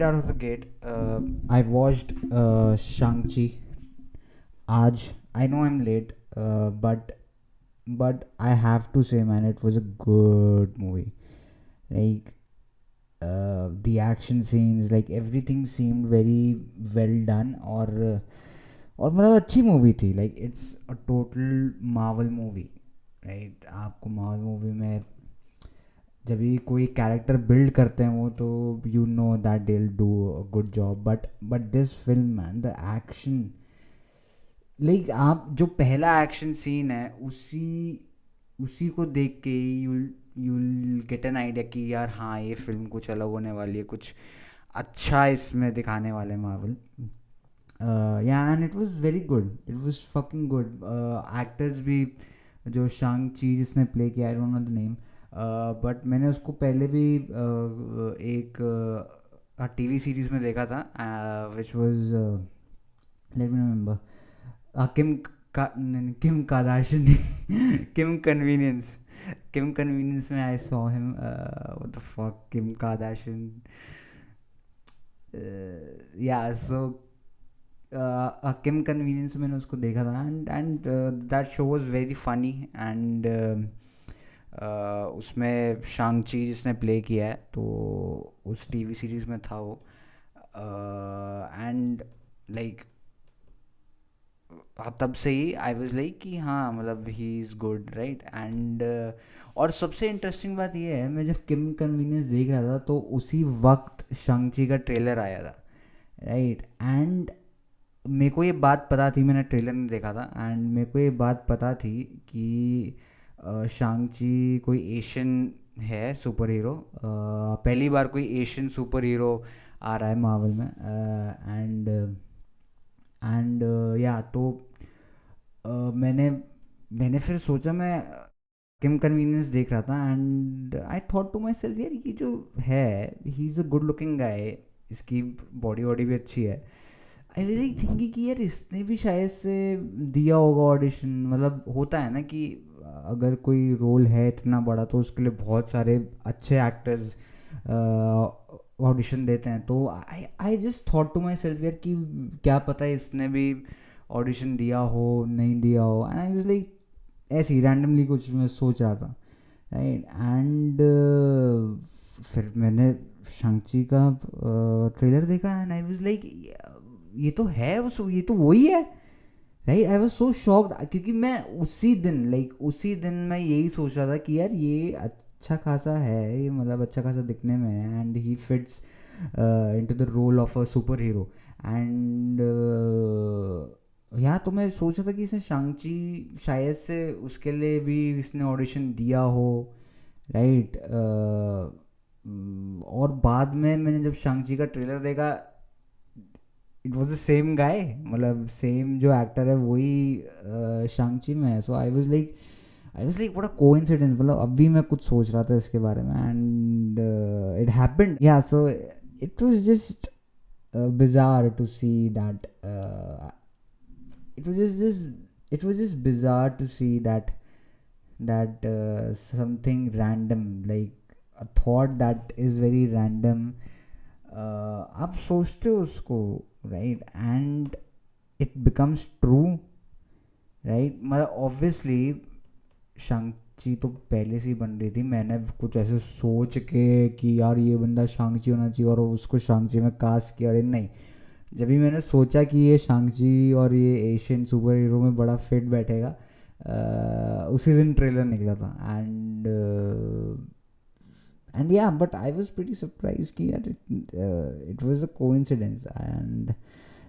right out of the gate, uh, I watched uh, Shang-Chi. Aj, I know I'm late, uh, but but I have to say, man, it was a good movie. Like uh, the action scenes, like everything seemed very well done. और और मतलब अच्छी movie थी like it's a total Marvel movie right आपको Maval movie में जब भी कोई कैरेक्टर बिल्ड करते हैं वो तो you know that they do a good job but but this film man the action like आप जो पहला एक्शन सीन है, उसी उसी को देख के you you'll get an idea कि यार हाँ ये फ़िल्म कुछ अलग होने वाली है, कुछ अच्छा इसमें दिखाने वाले Marvel yeah and it was very good it was fucking good actors भी, जो शांग ची जिसने प्ले किया I don't know the name but मैंने उसको पहले भी uh, एक टीवी uh, सीरीज़ में देखा था which was let me remember Kim का Kim Kardashian Kim Convenience Kim Convenience में I saw him the fuck Kim Kardashian. Yeah so Kim Convenience मैंने उसको देखा था and and that show was very funny and उसमें Shang Chi जिसने play किया है तो उस टीवी सीरीज़ में था वो। एंड लाइक तब से ही आई वॉज़ लाइक कि हाँ मतलब he is good right and और सबसे इंटरेस्टिंग बात ये है, मैं जब किम कन्वीनियंस देख रहा था तो उसी वक्त शांगची का ट्रेलर आया था राइट एंड मेरे को ये बात पता थी, मैंने ट्रेलर में देखा था। एंड मेरे को ये बात पता थी कि शांगची कोई एशियन है सुपर हीरो पहली बार कोई एशियन सुपर हीरो आ रहा है मावल में। एंड एंड या तो uh, मैंने मैंने फिर सोचा मैं किम कन्वीनियंस देख रहा था and I thought to myself यार ये जो है he is a good looking guy इसकी बॉडी वॉडी भी अच्छी है। आई वॉज़ थिंकिंग कि यार इसने भी शायद से दिया होगा ऑडिशन मतलब होता है ना कि अगर कोई रोल है इतना बड़ा तो उसके लिए बहुत सारे अच्छे एक्टर्स ऑडिशन देते हैं। तो I I just thought to myself यार कि क्या पता है इसने भी ऑडिशन दिया हो, नहीं दिया हो। एंड आई लाइक ऐसे ही रैंडमली कुछ मैं सोच रहा था। राइट एंड फिर मैंने शंची का ट्रेलर देखा एंड आई वाज लाइक ये तो है, उस, ये तो वही है। Right I was so shocked क्योंकि मैं उसी दिन लाइक like, उसी दिन मैं यही सोच रहा था कि यार ये अच्छा खासा है ये मतलब अच्छा खासा दिखने में है and he fits into the role of a superhero and यहाँ तो मैं सोच रहा था कि इसने शांगची शायद से उसके लिए भी इसने ऑडिशन दिया हो राइट right? uh, और बाद में मैंने जब शांगची का ट्रेलर देखा it was the same guy मतलब सेम जो एक्टर है, वही शांची में है. So I was like I was like बड़ा को इंसिडेंस मतलब अब भी मैं कुछ सोच रहा था इसके बारे में. And it happen yeah so it was just bizarre to see that it was just just it was just bizarre to see that that something random like a thought that is very random आप सोचते हो उसको? Right and it becomes true right मतलब obviously Shang Chi तो पहले से ही बन रही थी। मैंने कुछ ऐसे सोच के कि यार ये बंदा शांगची होना चाहिए और उसको शांगची में कास्ट किया। अरे नहीं। जब भी मैंने सोचा कि ये शांगची और ये एशियन सुपर हीरो में बड़ा फिट बैठेगा आ, उसी दिन ट्रेलर निकला था। And and yeah but I was pretty surprise कि यार it was a coincidence and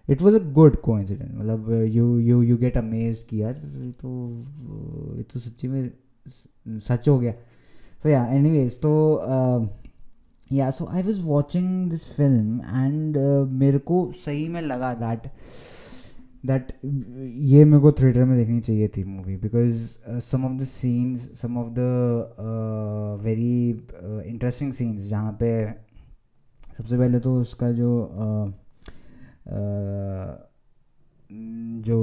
it was a good coincidence मतलब you you you get amaze कि यार तो ये तो सच्ची में सच हो गया सो या एनी वेज तो yeah so I was watching this film and मेरे को सही में लगा दैट दैट ये मेरे को थिएटर में देखनी चाहिए थी movie because some of the scenes some of the very interesting scenes जहाँ पे सबसे पहले तो उसका जो uh, uh, जो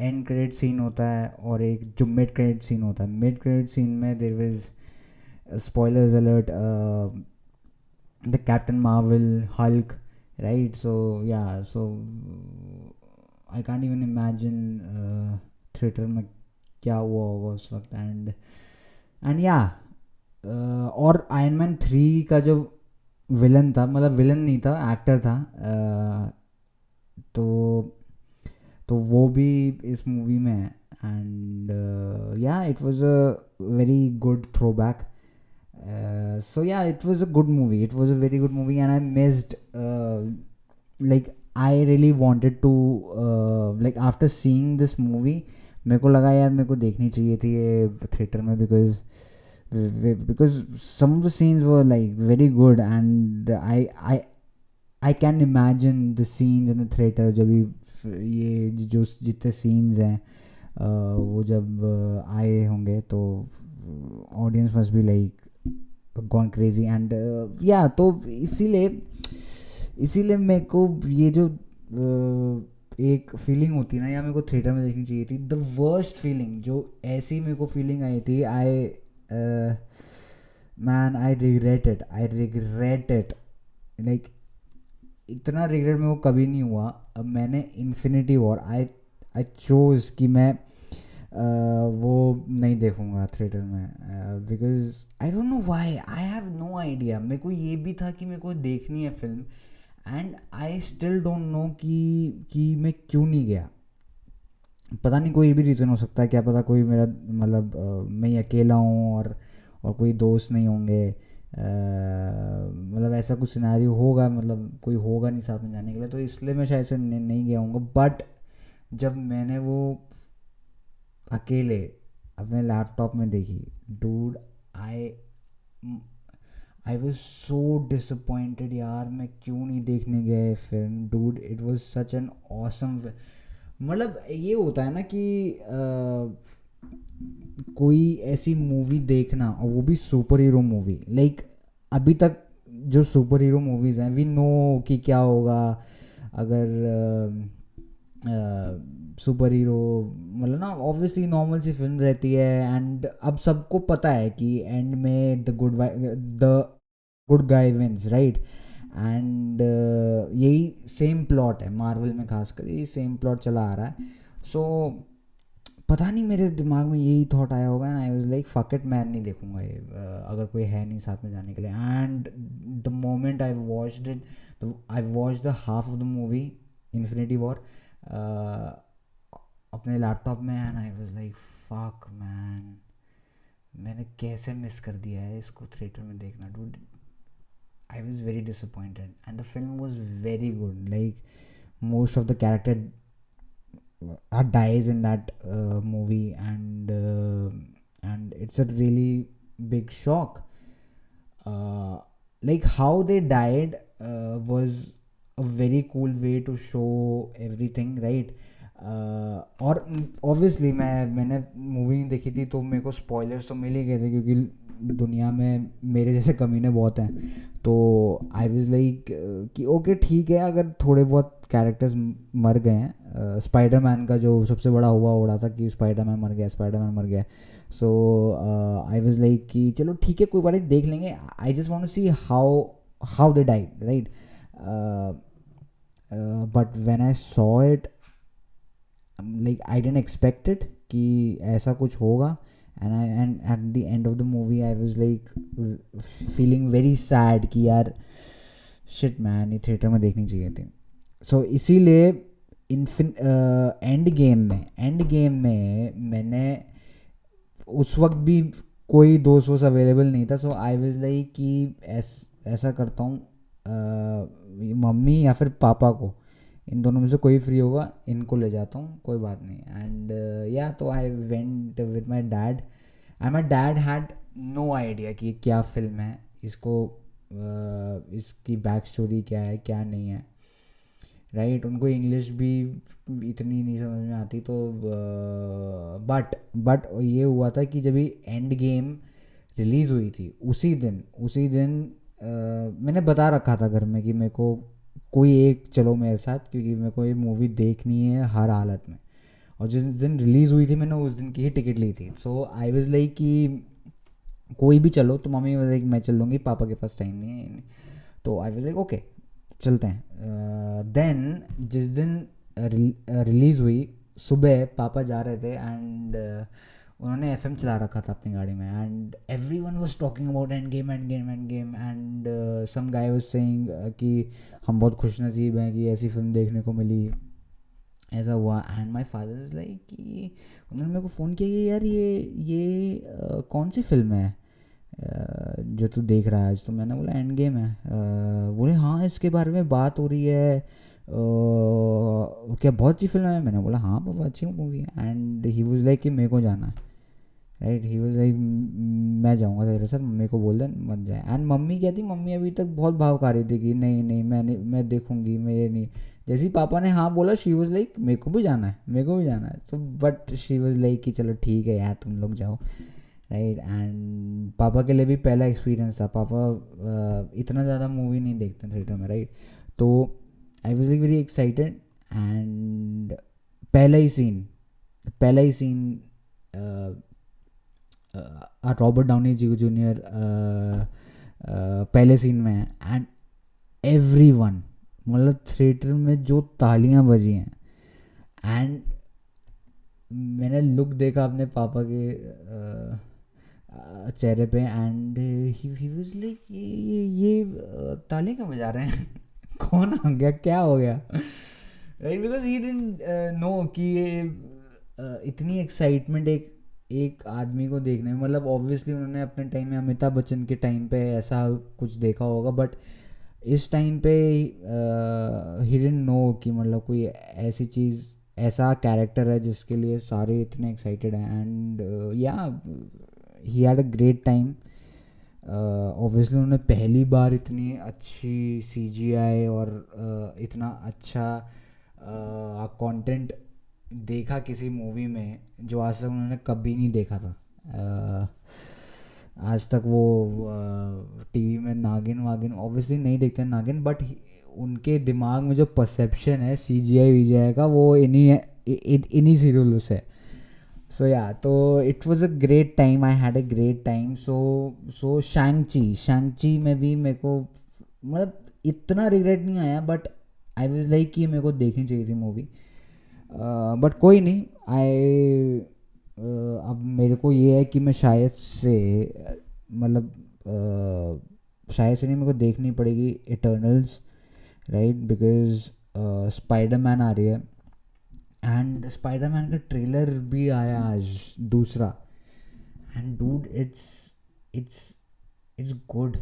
एंड क्रेडिट सीन होता है और एक जो मिड क्रेडिट सीन होता है मिड क्रेडिट सीन में there was spoilers alert the Captain Marvel, Hulk, right? So yeah, so Can't even imagine uh, theatre में क्या हुआ होगा उस वक्त एंड एंड या और आयरन मैन थ्री का जो विलन था मतलब विलन नहीं था एक्टर था uh, तो तो वो भी इस मूवी में है and yeah it was a very good throwback so yeah it was a good movie it was a very good movie and I missed uh, like really really to like after like this movie मेरे को लगा यार मेरे को देखनी चाहिए थी ये थिएटर में because because some of the scenes were like very good and I I I can imagine the scenes in the theatre जब ये, जो जितने सीन्स हैं वो जब आए होंगे तो audience must be like gone crazy and yeah तो इसीलिए इसीलिए मेरे को ये जो एक फीलिंग होती ना या मेरे को थिएटर में देखनी चाहिए थी द वर्स्ट फीलिंग जो ऐसी मेरे को फीलिंग आई थी I man I regret it I regret it like इतना रिग्रेट मेरे को कभी नहीं हुआ। अब मैंने Infinity War I I chose कि मैं uh, वो नहीं देखूँगा थिएटर में because I don't know why I have no idea मेरे को ये भी था कि मेरे को देखनी है film and I still don't know कि कि मैं क्यों नहीं गया। पता नहीं कोई भी रीज़न हो सकता है क्या पता कोई मेरा मतलब मैं ही अकेला हूँ और और कोई दोस्त नहीं होंगे। मतलब ऐसा कुछ सिनारी होगा मतलब कोई होगा नहीं साथ में जाने के लिए तो इसलिए मैं शायद से नहीं, गया हूँ बट जब मैंने वो अकेले अपने लैपटॉप में देखी dude I I was so disappointed यार मैं क्यों नहीं देखने गया film dude it was such an awesome मतलब ये होता है ना कि आ, कोई ऐसी मूवी देखना और वो भी सुपर हीरो मूवी लाइक अभी तक जो सुपर हीरो मूवीज़ हैं वी नो कि क्या होगा। अगर सुपर हीरो मतलब ना ऑब्वियसली नॉर्मल सी फ़िल्म रहती है एंड अब सबको पता है कि एंड में the good the good guy wins right and यही सेम प्लॉट है मार्वल में खासकर यही सेम प्लॉट चला आ रहा है सो so, पता नहीं मेरे दिमाग में यही थॉट आया होगा ना I was like fuck it man नहीं देखूँगा ये अगर कोई है नहीं साथ में जाने के लिए and the moment I watch it I watch the half of the movie Infinity War अपने लैपटॉप में and I was like fuck man मैंने कैसे मिस कर दिया है इसको थिएटर में देखना dude I was very disappointed, and the film was very good. Like most of the character uh, dies in that uh, movie, and uh, and it's a really big shock. Uh, like how they died uh, was a very cool way to show everything, right? Uh, और obviously मैं मैंने movie देखी थी तो मेरे को spoilers तो मिल ही गए थे क्योंकि दुनिया में मेरे जैसे कमीने बहुत हैं। तो आई वॉज़ लाइक कि ओके ठीक है, अगर थोड़े बहुत कैरेक्टर्स मर गए हैं। स्पाइडर मैन का जो सबसे बड़ा हुआ हो रहा था कि स्पाइडर मैन मर गया स्पाइडर मैन मर गया। सो आई वॉज़ लाइक कि चलो ठीक है, कोई बात नहीं, देख लेंगे। I just want see how how they died right but when I saw it like I didn't expect it कि ऐसा कुछ होगा। And I and at the end of the movie I was like feeling very sad कि यार shit man ये theatre में देखनी चाहिए थी। सो so, इसीलिए इन्फिन एंड गेम में एंड गेम में मैंने उस वक्त भी कोई दोस्त वोस्त अवेलेबल नहीं था। सो आई वॉज़ लाइक कि ऐसा करता हूँ मम्मी या फिर पापा को। इन दोनों में से कोई फ्री होगा इनको ले जाता हूँ कोई बात नहीं एंड या uh, तो I went with my dad and my dad had no idea कि क्या फ़िल्म है इसको uh, इसकी बैक स्टोरी क्या है क्या नहीं है राइट right? उनको इंग्लिश भी इतनी नहीं समझ में आती तो बट uh, बट ये हुआ था कि जब एंड गेम रिलीज़ हुई थी उसी दिन उसी दिन uh, मैंने बता रखा था घर में कि मेरे को कोई एक, चलो मेरे साथ, क्योंकि मेरे को ये मूवी देखनी है हर हालत में। और जिस दिन रिलीज़ हुई थी, मैंने उस दिन की ही टिकट ली थी। सो आई वॉज़ लाइक कि कोई भी चलो तो मम्मी वजह मैं चल लूँगी, पापा के पास टाइम नहीं है तो आई वॉज़ लाइक ओके चलते हैं। देन जिस दिन रिलीज़ हुई, सुबह पापा जा रहे थे एंड उन्होंने एफएम चला रखा था अपनी गाड़ी में and everyone was talking about Endgame Endgame Endgame and some guy was saying कि हम बहुत खुश नसीब हैं कि ऐसी फ़िल्म देखने को मिली। ऐसा हुआ and my father is like कि उन्होंने मेरे को फ़ोन किया कि यार ये ये uh, कौन सी फ़िल्म है uh, जो तू देख रहा है आज? तो मैंने बोला एंड गेम है। Uh, बोले हाँ इसके बारे में बात हो रही है। क्या बहुत अच्छी फ़िल्म है। मैंने बोला हाँ पापा अच्छी मूवी है। एंड ही वॉज़ लाइक कि मेरे को जाना है। राइट ही वॉज़ लाइक मैं जाऊँगा तेरे साथ, मम्मी को बोल दे, मत जाए। एंड मम्मी क्या थी? मम्मी अभी तक बहुत भाव खा रही थी कि नहीं नहीं, मैं नहीं, मैं देखूँगी, मैं ये नहीं। जैसे ही पापा ने हाँ बोला शी वॉज़ लाइक मेरे को भी जाना है, मेरे को भी जाना है। So but she was like कि चलो ठीक है यार, तुम लोग जाओ। राइट एंड पापा के लिए भी पहला एक्सपीरियंस था। पापा इतना ज़्यादा मूवी नहीं देखते थिएटर में राइट तो I was like very excited and पहला ही सीन पहला ही scene Robert Downey ji junior पहले सीन में है। एंड एवरी वन मतलब थिएटर में जो तालियाँ बजी हैं। एंड मैंने लुक देखा अपने पापा के चेहरे पे। एंड ही वाज लाइक ये ये ये तालियाँ क्यों बजा रहे हैं? कौन आ गया? क्या हो गया? Right because he didn't know कि ये इतनी एक्साइटमेंट एक एक आदमी को देखने में मतलब ऑब्वियसली उन्होंने अपने टाइम में अमिताभ बच्चन के टाइम पे ऐसा कुछ देखा होगा बट इस टाइम पे ही डेंट नो कि मतलब कोई ऐसी चीज़ ऐसा कैरेक्टर है जिसके लिए सारे इतने एक्साइटेड हैं and yeah he had a great time obviously उन्होंने पहली बार इतनी अच्छी सी और uh, इतना अच्छा कंटेंट देखा किसी मूवी में जो आज तक उन्होंने कभी नहीं देखा था। आज तक वो टीवी में नागिन वागिन ऑब्वियसली नहीं देखते नागिन बट उनके दिमाग में जो परसेप्शन है सी जी आई वी जी आई का, वो इन्हीं इन्हीं सीरियलों से सो या तो it was a great time I had a great time so so Shang Chi Shang Chi में भी मेरे को मतलब इतना रिग्रेट नहीं आया बट आई वॉज़ लाइक कि मेरे को देखनी चाहिए थी मूवी बट uh, कोई नहीं आई uh, अब मेरे को ये है कि मैं शायद से मतलब uh, शायद से नहीं मेरे को देखनी पड़ेगी Eternals right because Spider Man आ रही है. एंड स्पाइडर मैन का ट्रेलर भी आया आज दूसरा. And dude it's it's it's good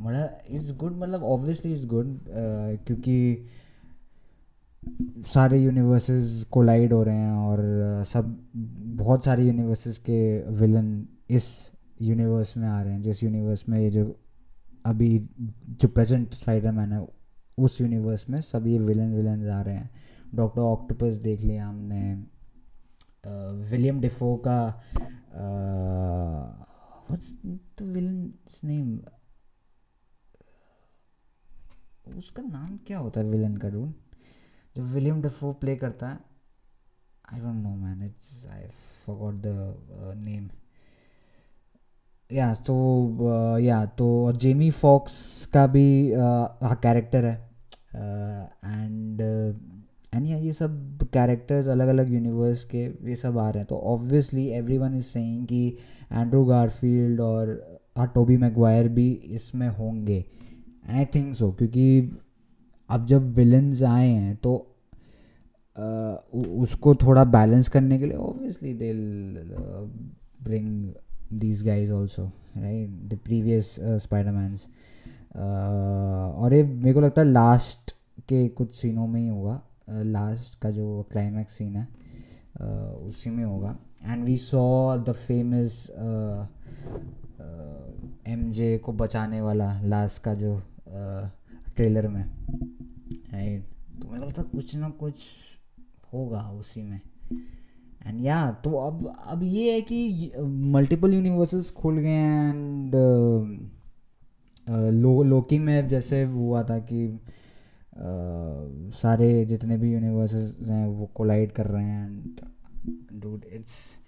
मतलब इट्स गुड मतलब ऑब्वियसली इट्स गुड क्योंकि सारे यूनिवर्सेस कोलाइड हो रहे हैं और सब, बहुत सारे यूनिवर्सेस के विलन इस यूनिवर्स में आ रहे हैं। जिस यूनिवर्स में ये जो अभी जो प्रेजेंट स्पाइडरमैन है, उस यूनिवर्स में सब ये विलन विलन आ रहे हैं। डॉक्टर ऑक्टोपस देख लिया हमने। विलियम डिफो का व्हाट्स द नेम उसका नाम क्या होता है विलन का डून जो विलियम डिफो प्ले करता है I don't know man it's I forgot the name yeah तो या तो और जेमी फॉक्स का भी कैरेक्टर है एंड एंड या ये सब कैरेक्टर्स अलग अलग यूनिवर्स के, ये सब आ रहे हैं. तो obviously every one is saying कि एंड्रू गारफील्ड और टोबी मैगवायर भी इसमें होंगे. आई थिंक सो क्योंकि अब जब विलन्स आए हैं तो uh, उसको थोड़ा बैलेंस करने के लिए obviously they bring these guys also right the previous Spider Mans और ये मेरे को लगता है लास्ट के कुछ सीनों में ही होगा। लास्ट का जो क्लाइमैक्स सीन है उसी में होगा। And we saw the famous M J को बचाने वाला लास्ट का जो ट्रेलर में। तो मेरे लगता कुछ ना कुछ होगा उसी में। एंड या तो अब अब ये है कि मल्टीपल यूनिवर्सेस खुल गए हैं एंड लोकी में जैसे हुआ था कि uh, सारे जितने भी यूनिवर्सेस हैं वो कोलाइड कर रहे हैं एंड डूड इट्स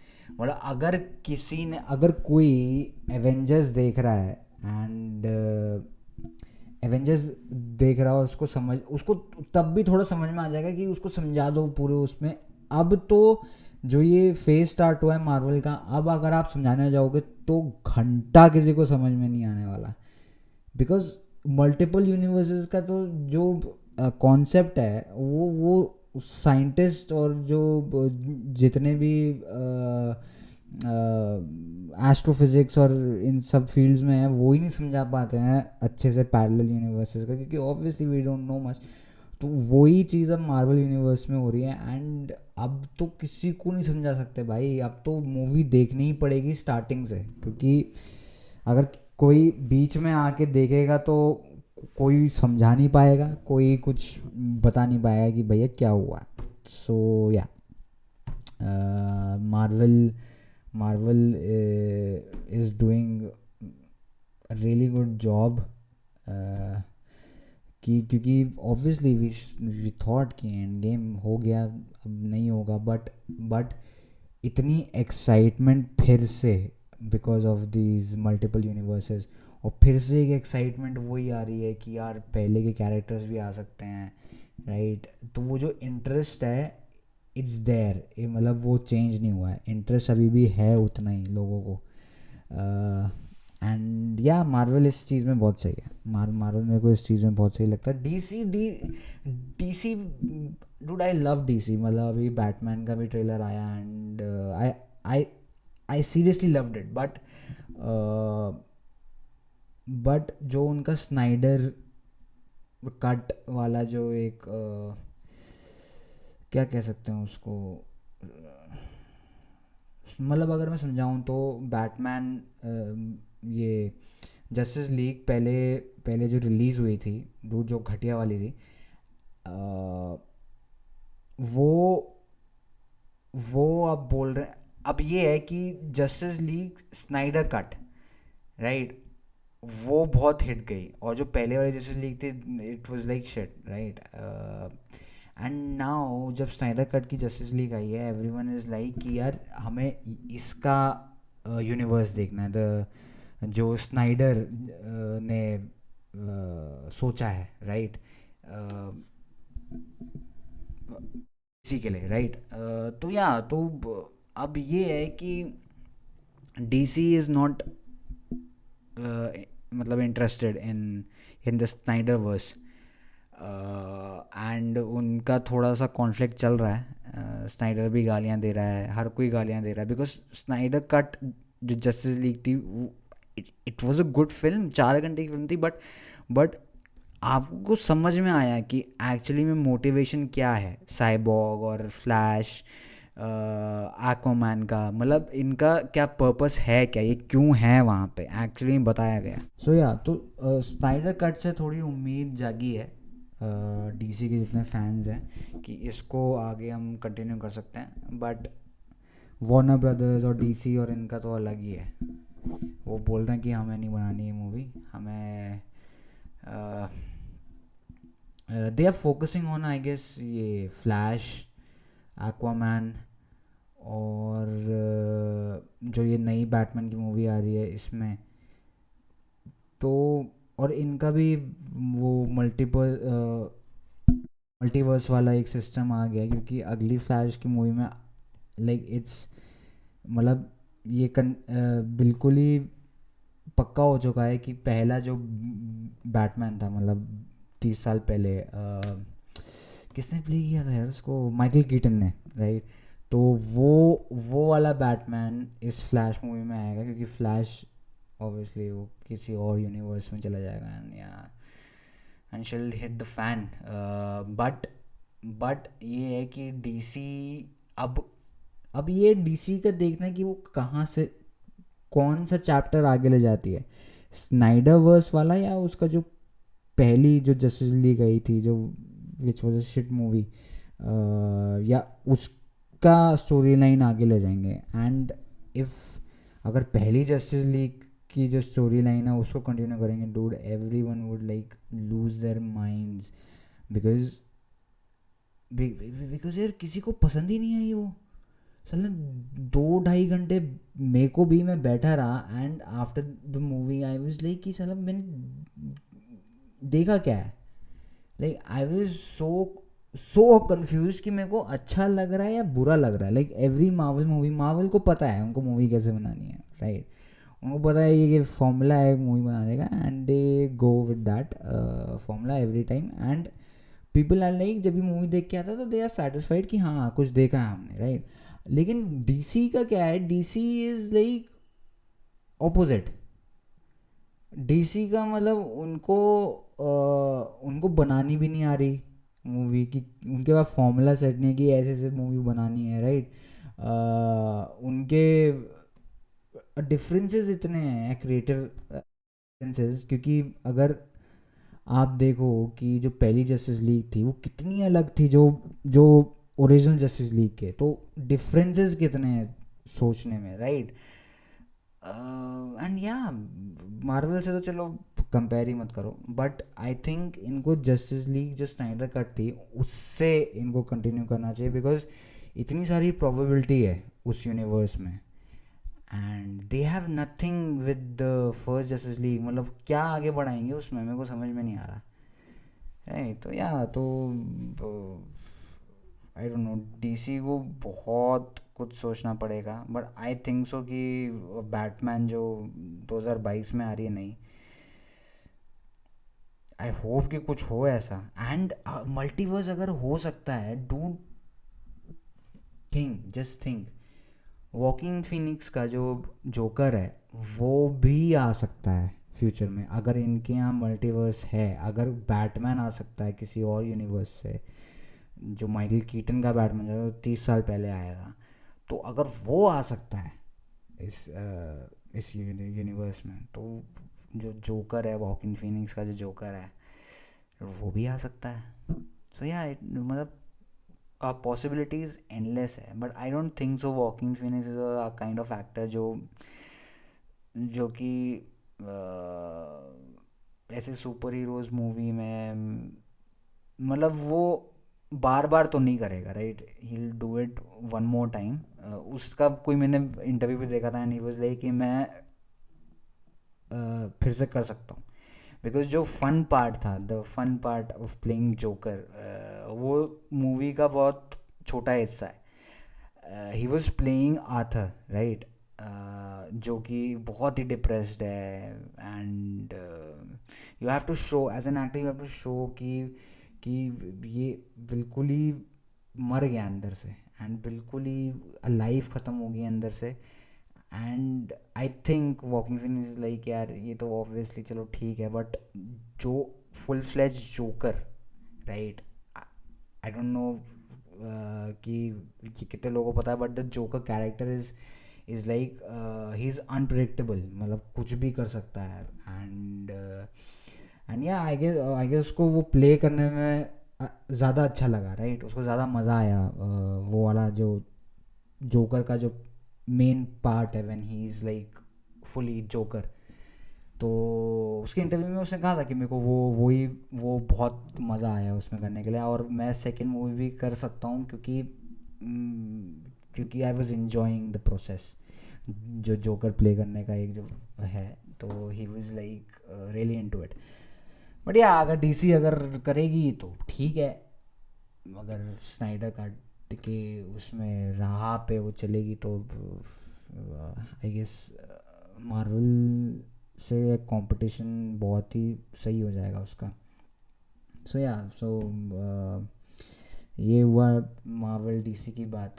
मतलब अगर किसी ने अगर कोई एवेंजर्स देख रहा है एंड एवेंजर्स देख रहा हो, उसको समझ, उसको तब भी थोड़ा समझ में आ जाएगा कि उसको समझा दो पूरे उसमें। अब तो जो ये फ़ेज़ स्टार्ट हुआ है मार्वल का, अब अगर आप समझाने जाओगे तो घंटा किसी को समझ में नहीं आने वाला। बिकॉज़ मल्टीपल यूनिवर्सेस का तो जो कॉन्सेप्ट है, वो वो साइंटिस्ट और जो, जितने भी एस्ट्रोफिज़िक्स और इन सब फील्ड्स में है, वो ही नहीं समझा पाते हैं अच्छे से पैरेलल यूनिवर्सेस का, क्योंकि obviously we don't know much तो वही चीज़ अब मार्वल यूनिवर्स में हो रही है एंड अब तो किसी को नहीं समझा सकते भाई। अब तो मूवी देखनी ही पड़ेगी स्टार्टिंग से, क्योंकि अगर कोई बीच में आके देखेगा तो कोई समझा नहीं पाएगा, कोई कुछ बता नहीं पाएगा कि भैया क्या हुआ। So yeah Marvel Marvel is doing really good job कि, क्योंकि ऑब्वियसली वी वी थॉट कि एंड गेम हो गया, अब नहीं होगा बट बट इतनी एक्साइटमेंट फिर से because of these multiple universes और फिर से एक एक्साइटमेंट वही आ रही है कि यार पहले के कैरेक्टर्स भी आ सकते हैं राइट right? तो वो जो इंटरेस्ट है इट्स देयर। ये मतलब वो चेंज नहीं हुआ है। इंटरेस्ट अभी भी है उतना ही लोगों को। एंड या मार्वल इस चीज़ में बहुत सही है। मार मार्वल मेरे को इस चीज़ में बहुत सही लगता है। D C D D C dude I love D C मतलब अभी बैटमैन का भी ट्रेलर आया and I I I seriously loved it but but जो उनका स्नाइडर कट वाला जो एक uh, क्या कह सकते हैं उसको? मतलब अगर मैं समझाऊँ तो बैटमैन ये जस्टिस लीग पहले पहले जो रिलीज़ हुई थी जो घटिया वाली थी आ, वो वो अब बोल रहे अब ये है कि Justice League Snyder cut right? वो बहुत हिट गई और जो पहले वाली जस्टिस लीग थी it was like shit right? And now जब स्नाइडर कट की जस्टिस लीग आई है एवरी वन इज़ लाइक कि यार, हमें इसका यूनिवर्स देखना है। द जो स्नाइडर ने सोचा है राइट इसी के लिए राइट तो या तो अब ये है कि डी सी इज़ नॉट मतलब interested in in the Snyderverse and उनका थोड़ा सा कॉन्फ्लिक्ट चल रहा है। स्नाइडर भी गालियाँ दे रहा है हर कोई गालियाँ दे रहा है। बिकॉज़ स्नाइडर कट जो जस्टिस लीग थी it was a good film चार घंटे की फ़िल्म थी बट बट आपको समझ में आया कि एक्चुअली में मोटिवेशन क्या है? साइबॉग और फ्लैश एक्वामैन का मतलब इनका क्या पर्पस है क्या? ये क्यों है वहाँ पे? एक्चुअली बताया गया। सो so, या yeah, तो स्नाइडर uh, कट से थोड़ी उम्मीद जागी है। डीसी के जितने फैंस हैं कि इसको आगे हम कंटिन्यू कर सकते हैं बट वार्नर ब्रदर्स और डीसी और इनका तो अलग ही है। वो बोल रहे हैं कि हमें नहीं बनानी है मूवी हमें they are focusing on I guess ये फ्लैश एक्वामैन और uh, जो ये नई बैटमैन की मूवी आ रही है इसमें। तो और इनका भी वो मल्टीपल मल्टीवर्स वाला एक सिस्टम आ गया क्योंकि अगली फ्लैश की मूवी में लाइक इट्स मतलब ये कन बिल्कुल ही पक्का हो चुका है कि पहला जो बैटमैन था मतलब तीस साल पहले आ, किसने प्ले किया था यार उसको? माइकल कीटन ने राइट तो वो वो वाला बैटमैन इस फ्लैश मूवी में आएगा क्योंकि फ्लैश ऑब्वियसली वो किसी और यूनिवर्स में चला जाएगा या and shit hit the fan but but ये है कि डीसी अब अब ये डीसी का देखना है कि वो कहाँ से, कौन सा चैप्टर आगे ले जाती है? स्नाइडर वर्स वाला या उसका जो पहली जो जस्टिस ली गई थी, जो which was shit movie yeah उसका स्टोरी लाइन आगे ले जाएँगे. एंड इफ़ अगर पहली जस्टिस लीग की जो स्टोरी लाइन है, उसको कंटिन्यू करेंगे। Dude everyone would like lose their mind because because यार किसी को पसंद ही नहीं आई वो। चल दो ढाई घंटे मेरे को भी मैं बैठा रहा and after the movie I was like कि चल मैंने देखा क्या है? Like I was so so confused कि मेरे को अच्छा लग रहा है या बुरा लग रहा है। Like every Marvel movie Marvel को पता है उनको मूवी कैसे बनानी है राइट right? उनको पता है ये फॉर्मूला है मूवी बनाने का and they go with that formula every time and people are like जब भी मूवी देख के आता है तो दे आर सेटिस्फाइड कि हाँ कुछ देखा है हमने राइट right? लेकिन डीसी का क्या है? DC is like opposite DC का मतलब उनको आ, उनको बनानी भी नहीं आ रही मूवी की उनके पास फॉर्मूला सेट नहीं है कि ऐसे ऐसे मूवी बनानी है राइट उनके डिफरेंसेस इतने हैं क्रिएटिव डिफरेंसेस क्योंकि अगर आप देखो कि जो पहली जस्टिस लीग थी, वो कितनी अलग थी जो जो ओरिजिनल जस्टिस लीग के तो डिफरेंसेस कितने हैं सोचने में राइट एंड या मार्वल से तो चलो कंपेयर ही मत करो बट आई थिंक इनको जस्टिस लीग जो स्नाइडर कट थी, उससे इनको कंटिन्यू करना चाहिए बिकॉज़ इतनी सारी प्रोबेबिलिटी है उस यूनिवर्स में। And they have nothing with the first Justice League मतलब क्या आगे बढ़ाएँगे उसमें? मेरे को समझ में नहीं आ रहा। है तो या तो आई डोंट नो डीसी को बहुत कुछ सोचना पड़ेगा। बट आई थिंक सो कि बैटमैन जो 2022 में आ रही है, नहीं। आई होप कि कुछ हो ऐसा। एंड मल्टीवर्स अगर हो सकता है डोंट थिंक जस्ट थिंक वॉकिंग फिनिक्स का जो जोकर है वो भी आ सकता है फ्यूचर में। अगर इनके यहाँ मल्टीवर्स है अगर बैटमैन आ सकता है किसी और यूनिवर्स से जो माइकल कीटन का बैटमैन जो तीस साल पहले आया था तो अगर वो आ सकता है इस आ, इस यूनिवर्स में तो जो जोकर है वॉकिंग फिनिक्स का जो जोकर है वो भी आ सकता है। सो so, या yeah, मतलब पॉसिबिलिटीज़ एंडलेस है but I don't think so walking Phoenix is a kind of actor जो जो कि uh, ऐसे सुपर हीरोज़ मूवी में मतलब वो बार बार तो नहीं करेगा right he do it one more time उसका कोई मैंने इंटरव्यू भी देखा था एंड ही वाज लाइक कि मैं uh, फिर से कर सकता हूँ। बिकॉज़ जो फन पार्ट था the fun part of playing Joker वो मूवी का बहुत छोटा हिस्सा है। He was playing Arthur right जो कि बहुत ही डिप्रेस्ड है and you have to show as an actor you have to show कि कि ये बिल्कुल ही मर गया अंदर से एंड बिल्कुल ही लाइफ ख़त्म हो गई अंदर से। एंड आई थिंक वॉकिंग फिन इज़ लाइक यार ये तो ऑब्वियसली चलो ठीक है बट जो full fledged Joker right I don't know कि कितने लोगों को पता है but the Joker character is is like he is unpredictable मतलब कुछ भी कर सकता है. एंड एंड या आई गेस आई गेस उसको वो प्ले करने में ज़्यादा अच्छा लगा राइट उसको ज़्यादा मज़ा आया uh, वो वाला जो जोकर का जो मेन पार्ट है when he is like fully Joker तो उसके इंटरव्यू में उसने कहा था कि मेरे को वो, वही, वो बहुत मज़ा आया उसमें करने के लिए और मैं सेकेंड मूवी भी कर सकता हूँ क्योंकि क्योंकि I was enjoying the process जो जोकर प्ले करने का एक जो है तो he was like really into it but या अगर डीसी अगर करेगी तो ठीक है अगर स्नाइडर का के उसमें राह पे वो चलेगी तो आई गेस मार्वल से एक कंपटीशन बहुत ही सही हो जाएगा उसका। सो या सो ये हुआ मार्वल डीसी की बात।